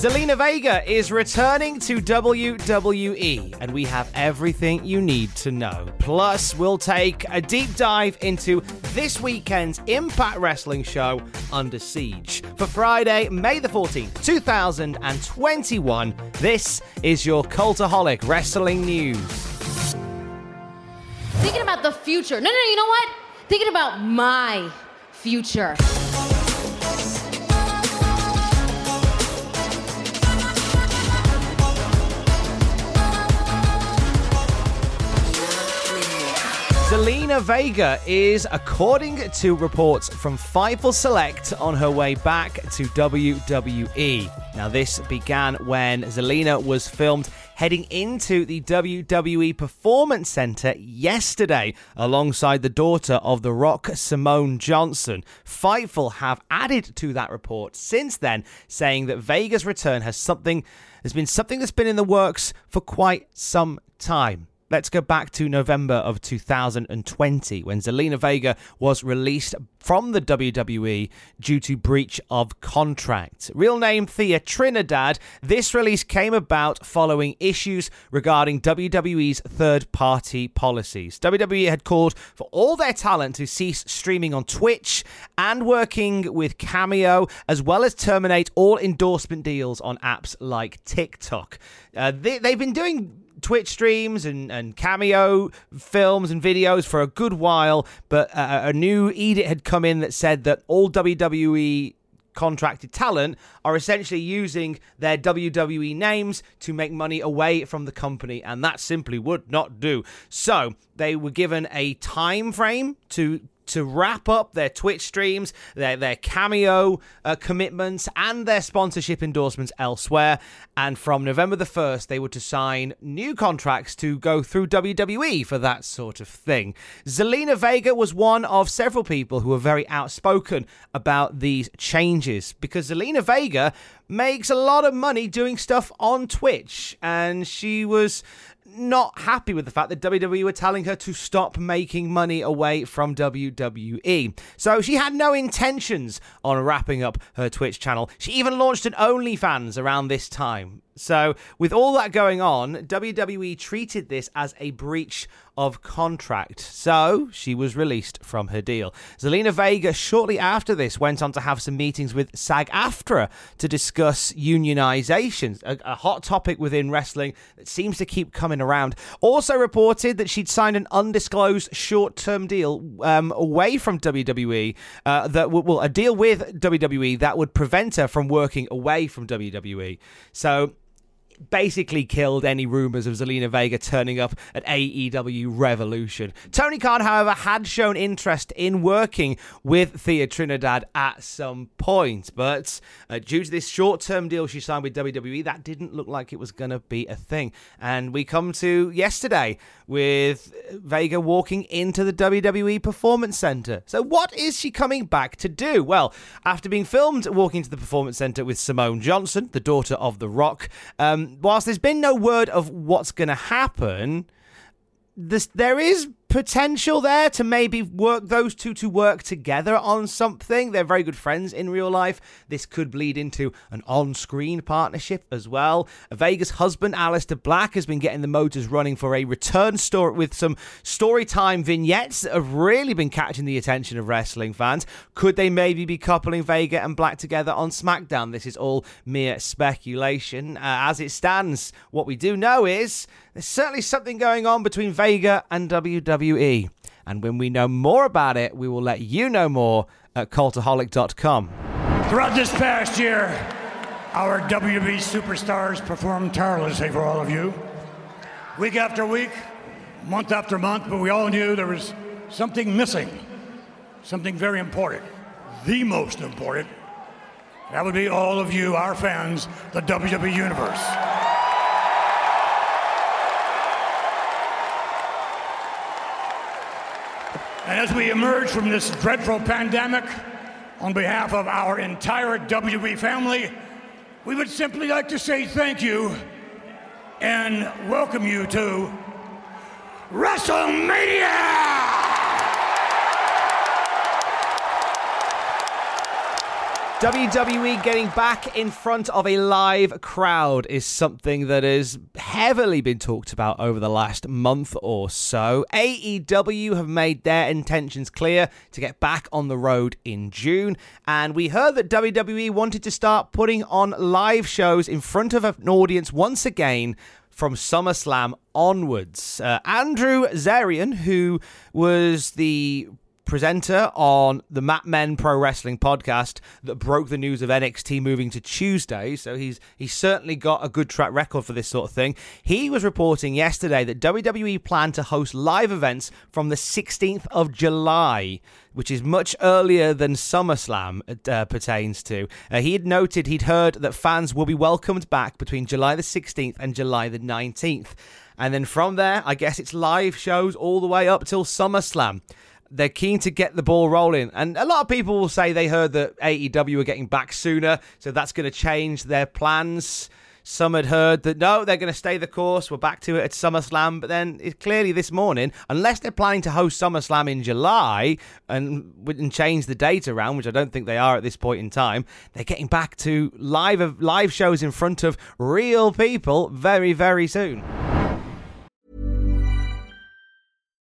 Zelina Vega is returning to WWE, and we have everything you need to know. Plus, we'll take a deep dive into this weekend's Impact Wrestling show, Under Siege. For Friday, May the 14th, 2021, this is your Cultaholic Wrestling News. Thinking about the future. No, no, no, you know what? Thinking about my future. Zelina Vega is, according to reports from Fightful Select, on her way back to WWE. Now, this began when Zelina was filmed heading into the WWE Performance Center yesterday alongside the daughter of The Rock, Simone Johnson. Fightful have added to that report since then, saying that Vega's return has something has been something that's been in the works for quite some time. Let's go back to November of 2020 when Zelina Vega was released from the WWE due to breach of contract. Real name Thea Trinidad. This release came about following issues regarding WWE's third party policies. WWE had called for all their talent to cease streaming on Twitch and working with Cameo, as well as terminate all endorsement deals on apps like TikTok. Uh, they, they've been doing Twitch streams and, and cameo films and videos for a good while, but uh, a new edict had come in that said that all WWE contracted talent are essentially using their WWE names to make money away from the company, and that simply would not do. So they were given a time frame to to wrap up their Twitch streams, their their cameo uh, commitments, and their sponsorship endorsements elsewhere. And from November the first, they were to sign new contracts to go through WWE for that sort of thing. Zelina Vega was one of several people who were very outspoken about these changes because Zelina Vega makes a lot of money doing stuff on Twitch, and she was not happy with the fact that WWE were telling her to stop making money away from WWE. So she had no intentions on wrapping up her Twitch channel. She even launched an OnlyFans around this time. So, with all that going on, WWE treated this as a breach of contract. So, she was released from her deal. Zelina Vega, shortly after this, went on to have some meetings with SAG AFTRA to discuss unionization, a, a hot topic within wrestling that seems to keep coming around. Also reported that she'd signed an undisclosed short term deal um, away from WWE, uh, that w- well, a deal with WWE that would prevent her from working away from WWE. So, basically killed any rumors of Zelina Vega turning up at AEW Revolution. Tony Khan, however, had shown interest in working with Thea Trinidad at some point, but uh, due to this short term deal she signed with WWE, that didn't look like it was going to be a thing. And we come to yesterday with Vega walking into the WWE Performance Center. So, what is she coming back to do? Well, after being filmed walking to the Performance Center with Simone Johnson, the daughter of The Rock, um, whilst there's been no word of what's going to happen, this, there is potential there to maybe work those two to work together on something. They're very good friends in real life. This could bleed into an on screen partnership as well. Vega's husband, Aleister Black, has been getting the motors running for a return story with some story time vignettes that have really been catching the attention of wrestling fans. Could they maybe be coupling Vega and Black together on SmackDown? This is all mere speculation. Uh, as it stands, what we do know is there's certainly something going on between Vega and WWE. And when we know more about it, we will let you know more at cultaholic.com. Throughout this past year, our WWE superstars performed tirelessly for all of you. Week after week, month after month, but we all knew there was something missing, something very important, the most important. That would be all of you, our fans, the WWE Universe. And as we emerge from this dreadful pandemic, on behalf of our entire WWE family, we would simply like to say thank you and welcome you to WrestleMania! WWE getting back in front of a live crowd is something that has heavily been talked about over the last month or so. AEW have made their intentions clear to get back on the road in June, and we heard that WWE wanted to start putting on live shows in front of an audience once again from SummerSlam onwards. Uh, Andrew Zarian, who was the presenter on the Mat Men Pro Wrestling podcast that broke the news of NXT moving to Tuesday. So he's he's certainly got a good track record for this sort of thing. He was reporting yesterday that WWE planned to host live events from the 16th of July which is much earlier than SummerSlam uh, pertains to. Uh, he had noted he'd heard that fans will be welcomed back between July the 16th and July the 19th. And then from there, I guess it's live shows all the way up till SummerSlam they're keen to get the ball rolling. And a lot of people will say they heard that AEW were getting back sooner, so that's going to change their plans. Some had heard that no, they're going to stay the course. We're back to it at SummerSlam. But then it, clearly this morning, unless they're planning to host SummerSlam in July and, and change the date around, which I don't think they are at this point in time, they're getting back to live live shows in front of real people very, very soon.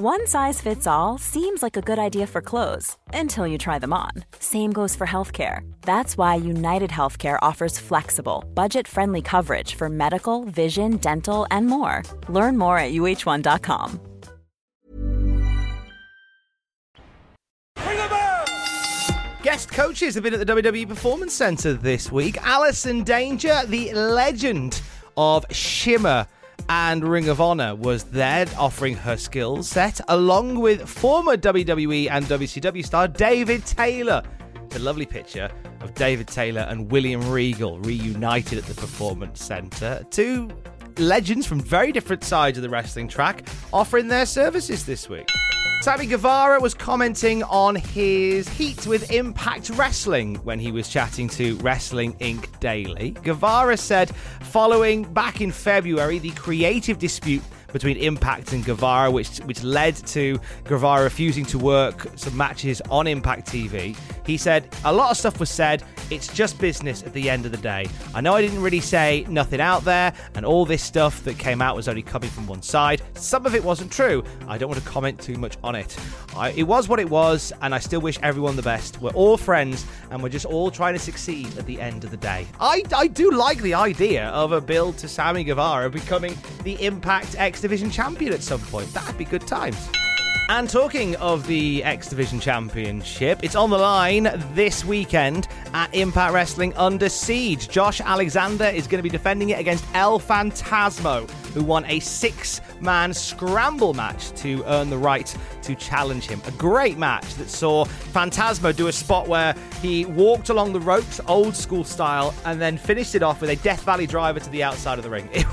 One size fits all seems like a good idea for clothes until you try them on. Same goes for healthcare. That's why United Healthcare offers flexible, budget friendly coverage for medical, vision, dental, and more. Learn more at uh1.com. Guest coaches have been at the WWE Performance Center this week. Allison Danger, the legend of Shimmer and Ring of Honor was there offering her skill set, along with former WWE and WCW star David Taylor. A lovely picture of David Taylor and William Regal reunited at the Performance Center. Two legends from very different sides of the wrestling track offering their services this week. Sammy Guevara was commenting on his heat with Impact Wrestling when he was chatting to Wrestling Inc. Daily. Guevara said, following back in February the creative dispute between Impact and Guevara, which which led to Guevara refusing to work some matches on Impact TV. He said a lot of stuff was said. It's just business at the end of the day. I know I didn't really say nothing out there, and all this stuff that came out was only coming from one side. Some of it wasn't true. I don't want to comment too much on it. I, it was what it was, and I still wish everyone the best. We're all friends, and we're just all trying to succeed at the end of the day. I, I do like the idea of a build to Sammy Guevara becoming the Impact X Division champion at some point. That'd be good times. And talking of the X Division Championship, it's on the line this weekend at Impact Wrestling Under Siege. Josh Alexander is going to be defending it against El Phantasmo, who won a six man scramble match to earn the right to challenge him. A great match that saw Phantasmo do a spot where he walked along the ropes, old school style, and then finished it off with a Death Valley driver to the outside of the ring.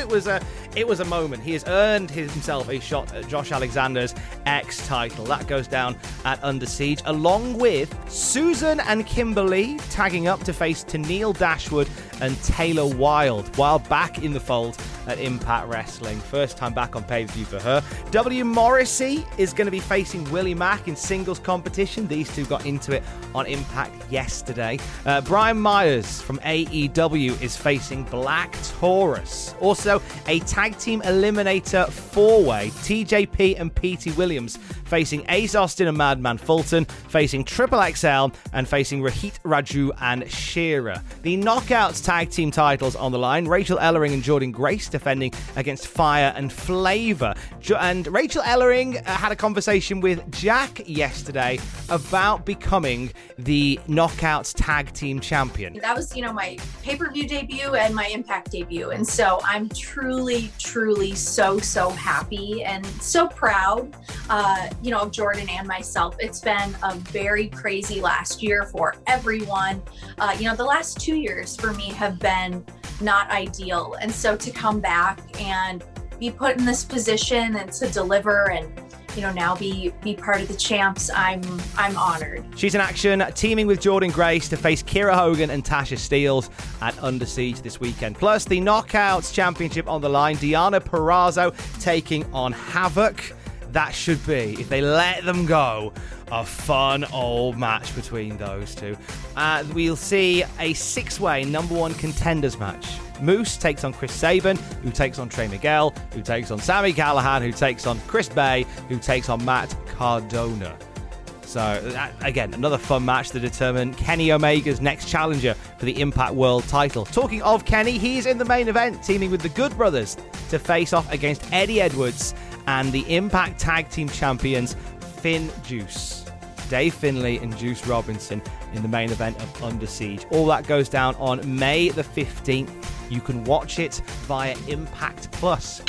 It, was a it was a moment. He has earned himself a shot at Josh Alexander's X title. That goes down at Under Siege, along with Susan and Kimber Lee tagging up to face Tenille Dashwood and Taylor Wilde while back in the fold at Impact Wrestling. First time back on pay per view for her. W. Morrissey is going to be facing Willie Mack in singles competition. These two got into it on Impact yesterday. Uh, Brian Myers from AEW is facing Black Taurus. Also, a tag team eliminator four way TJP and Petey Williams facing Ace Austin and Madman Fulton, facing Triple XL, and facing Rohit Raju and Shera. The Knockouts tag team titles on the line Rachel Ellering and Jordan Grace defending against Fire and Flavor. And Rachel Ellering uh, had a conversation with Jack yesterday about becoming the Knockouts tag team champion. That was, you know, my pay per view debut and my Impact debut. And so I'm truly, truly so, so happy and so proud. Uh, you know, of Jordan and myself. It's been a very crazy last year for everyone. Uh, you know, the last two years for me have been not ideal. And so to come back and be put in this position and to deliver and you know now be be part of the champs i'm i'm honored she's in action teaming with jordan grace to face kiera hogan and tasha steelz at under siege this weekend plus the knockouts championship on the line deonna purrazzo taking on havok that should be, if they let them go, a fun old match between those two. Uh, we'll see a six way number one contenders match. Moose takes on Chris Sabin, who takes on Trey Miguel, who takes on Sami Callihan, who takes on Chris Bey, who takes on Matt Cardona. So, uh, again, another fun match to determine Kenny Omega's next challenger for the Impact World title. Talking of Kenny, he's in the main event, teaming with the Good Brothers to face off against Eddie Edwards and the Impact Tag Team Champions, Finn Juice. Dave Finlay and Juice Robinson in the main event of Under Siege. All that goes down on May the 15th. You can watch it via Impact Plus.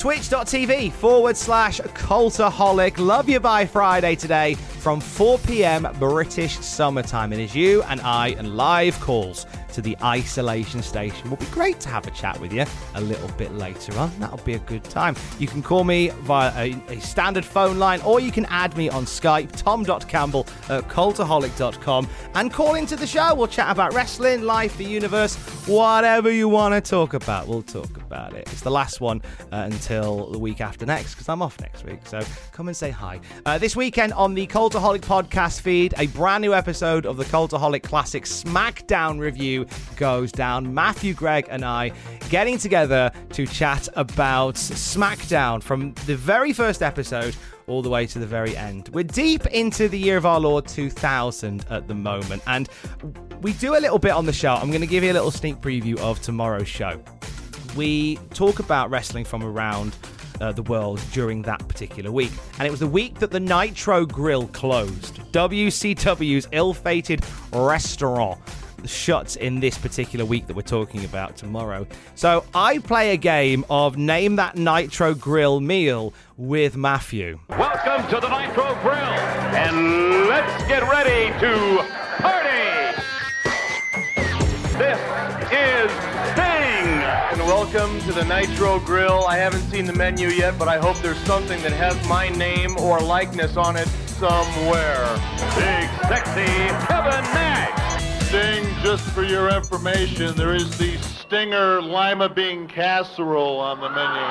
Twitch.tv forward slash Cultaholic. Love you by Friday today from 4 p.m. British summertime. It is you and I and live calls to the isolation station. It will be great to have a chat with you a little bit later on. That'll be a good time. You can call me via a, a standard phone line or you can add me on Skype, tom.campbell at cultaholic.com, and call into the show. We'll chat about wrestling, life, the universe, whatever you want to talk about. We'll talk about it. It's the last one uh, until the week after next because I'm off next week. So come and say hi. Uh, this weekend on the Cultaholic podcast feed, a brand new episode of the Cultaholic Classic SmackDown review goes down. Matthew, Greg, and I getting together to chat about SmackDown from the very first episode all the way to the very end. We're deep into the year of our Lord 2000 at the moment, and we do a little bit on the show. I'm going to give you a little sneak preview of tomorrow's show. We talk about wrestling from around uh, the world during that particular week. And it was the week that the Nitro Grill closed. WCW's ill fated restaurant shuts in this particular week that we're talking about tomorrow. So I play a game of Name That Nitro Grill Meal with Matthew. Welcome to the Nitro Grill, and let's get ready to party! This is Sting! And welcome to the Nitro Grill. I haven't seen the menu yet, but I hope there's something that has my name or likeness on it somewhere. Big, sexy Kevin Nash! Sting, just for your information, there is the Stinger Lima Bean Casserole on the menu.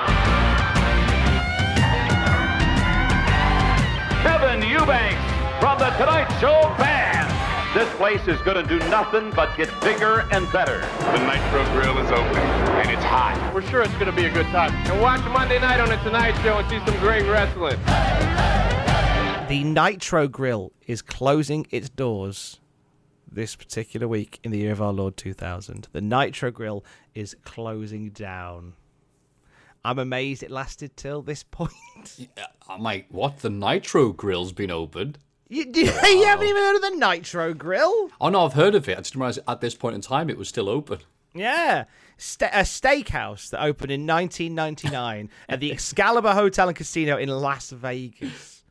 Kevin Eubanks from the Tonight Show Band. This place place is going to do nothing but get bigger and better. The Nitro Grill is open, and it's hot. We're sure it's going to be a good time. And watch Monday night on the Tonight Show and see some great wrestling. The Nitro Grill is closing its doors this particular week in the year of our Lord 2000. The Nitro Grill is closing down. I'm amazed it lasted till this point. I'm like, what? The Nitro Grill's been opened? You, you haven't even heard of the Nitro Grill? Oh no, I've heard of it. I just realize at this point in time it was still open. Yeah. Ste- a steakhouse that opened in 1999 at the Excalibur Hotel and Casino in Las Vegas.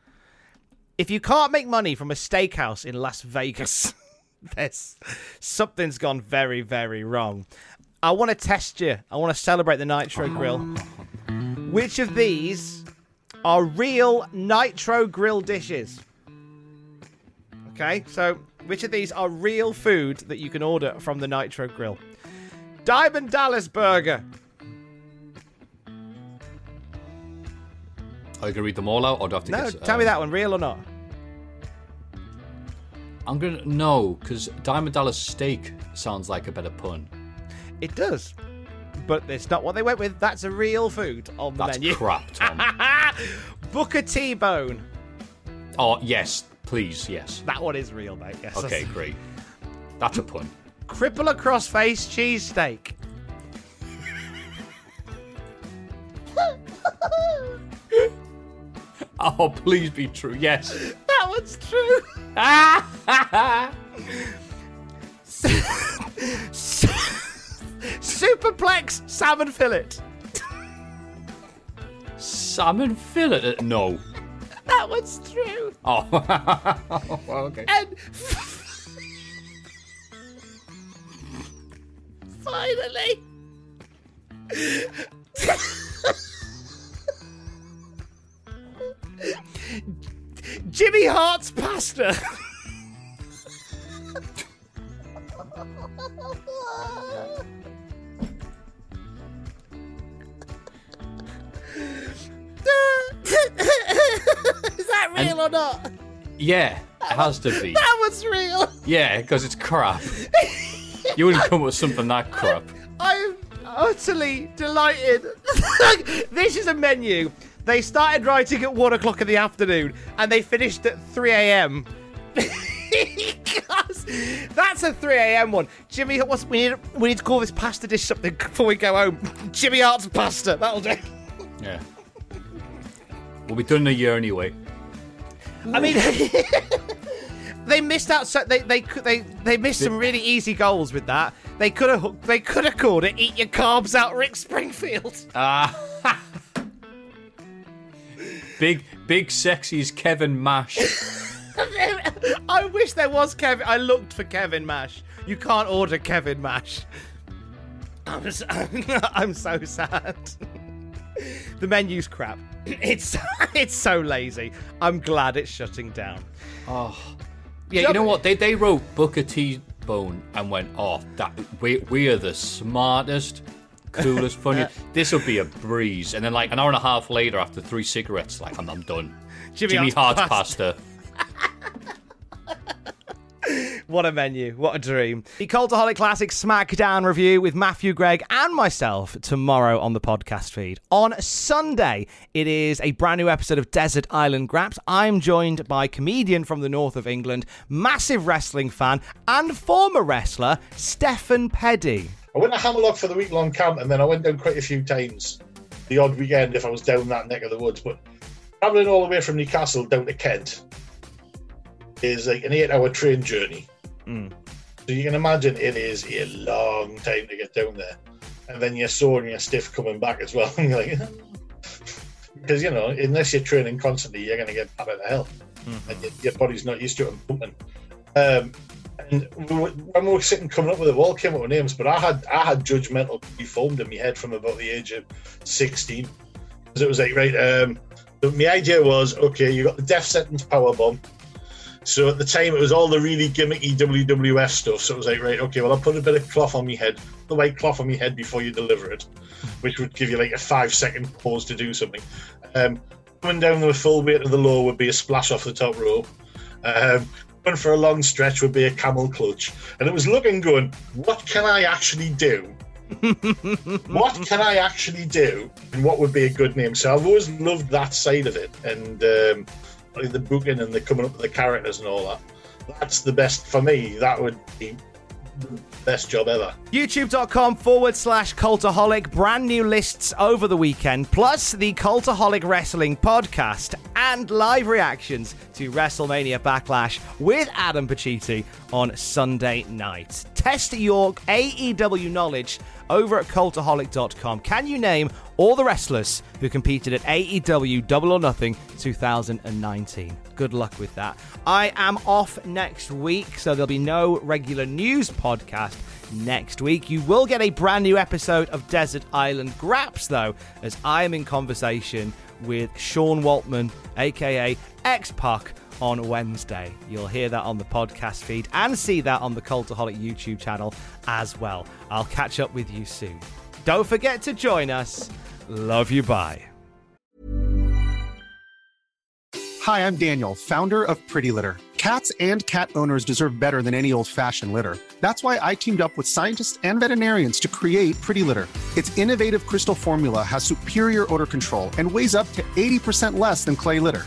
If you can't make money from a steakhouse in Las Vegas, there's something's gone very, very wrong. I want to test you. I want to celebrate the Nitro Grill. Which of these are real Nitro Grill dishes? Okay, so which of these are real food that you can order from the Nitro Grill? Diamond Dallas Burger. Are you gonna read them all out, or do I have to? No, guess, tell me um, that one, real or not? I'm gonna no, because Diamond Dallas Steak sounds like a better pun. It does. But it's not what they went with. That's a real food on the That's menu. crap, Tom. Booker T Bone. oh yes, please, yes. That one is real, mate. Yes. Okay, great. That's a pun. Crippler Crossface cheesesteak. Oh, please be true. Yes. That one's true. Superplex salmon fillet. Salmon fillet? Uh, No. That one's true. Oh. well, okay. And finally, Jimmy Hart's pasta. Is that real or not? Yeah, it has to be. That was real. Yeah, because it's crap. You wouldn't come up with something that crap. I'm utterly delighted. this is a menu. They started writing at one o'clock in the afternoon and they finished at 3 a.m. that's a 3 a.m. one. Jimmy, what's we need? We need to call this pasta dish something before we go home. Jimmy Art's pasta. That'll do. Yeah. We'll be done in a year anyway. I mean, they missed out. So they they could they they missed some really easy goals with that. They could have they could have called it "Eat Your Carbs Out, Rick Springfield." Ah. big, big, sexy's Kevin Mash. I wish there was Kevin. I looked for Kevin Mash. You can't order Kevin Mash. I'm so, I'm so sad. the menu's crap. It's it's so lazy. I'm glad it's shutting down. Oh. Yeah, you know what? They they wrote Booker T Bone and went, oh, that we we are the smartest, coolest, funniest. this will be a breeze. And then like an hour and a half later, after three cigarettes, like I'm, I'm done. Jimmy Jimmy, Hart's pasta. What a menu. What a dream. The Cultaholic Classic SmackDown review with Matthew Gregg and myself tomorrow on the podcast feed. On Sunday, it is a brand new episode of Desert Island Graps. I'm joined by comedian from the north of England, massive wrestling fan, and former wrestler, Steffen Peddie. I went to Hammerlock for the week long camp and then I went down quite a few times the odd weekend if I was down that neck of the woods. But travelling all the way from Newcastle down to Kent is like an eight hour train journey. Mm. So you can imagine it is a long time to get down there. And then you're sore and you're stiff coming back as well. Because you know, unless you're training constantly, you're going to get battered to hell, and your, your body's not used to it and pumping. Um, and when we were sitting coming up with it, we all came up with names, but I had I had judgmental formed in my head from about the age of sixteen, because it was like right. Um, my idea was okay, you got the death sentence power bomb. So at the time, it was all the really gimmicky WWF stuff. So it was like, right, okay, well, I'll put a bit of cloth on my head, the white cloth on my head before you deliver it, which would give you like a five second pause to do something. Um, coming down the full weight of the law would be a splash off the top rope. Um, for a long stretch would be a camel clutch. And it was looking, going, what can I actually do? what can I actually do? And what would be a good name? So I've always loved that side of it. And um, like the booking and the coming up with the characters and all that. That's the best for me. That would be best job ever. YouTube.com forward slash Cultaholic. Brand new lists over the weekend, plus the Cultaholic Wrestling podcast and live reactions to WrestleMania Backlash with Adam Pacitti on Sunday night. Test your AEW knowledge over at cultaholic.com. Can you name all the wrestlers who competed at AEW Double or Nothing 2019? Good luck with that. I am off next week, so there'll be no regular news podcast next week. You will get a brand new episode of Desert Island Graps, though, as I am in conversation with Sean Waltman, aka X Pac on Wednesday. You'll hear that on the podcast feed and see that on the Cultaholic YouTube channel as well. I'll catch up with you soon. Don't forget to join us. Love you. Bye. Hi, I'm Daniel, founder of Pretty Litter. Cats and cat owners deserve better than any old fashioned litter. That's why I teamed up with scientists and veterinarians to create Pretty Litter. Its innovative crystal formula has superior odor control and weighs up to 80% less than clay litter.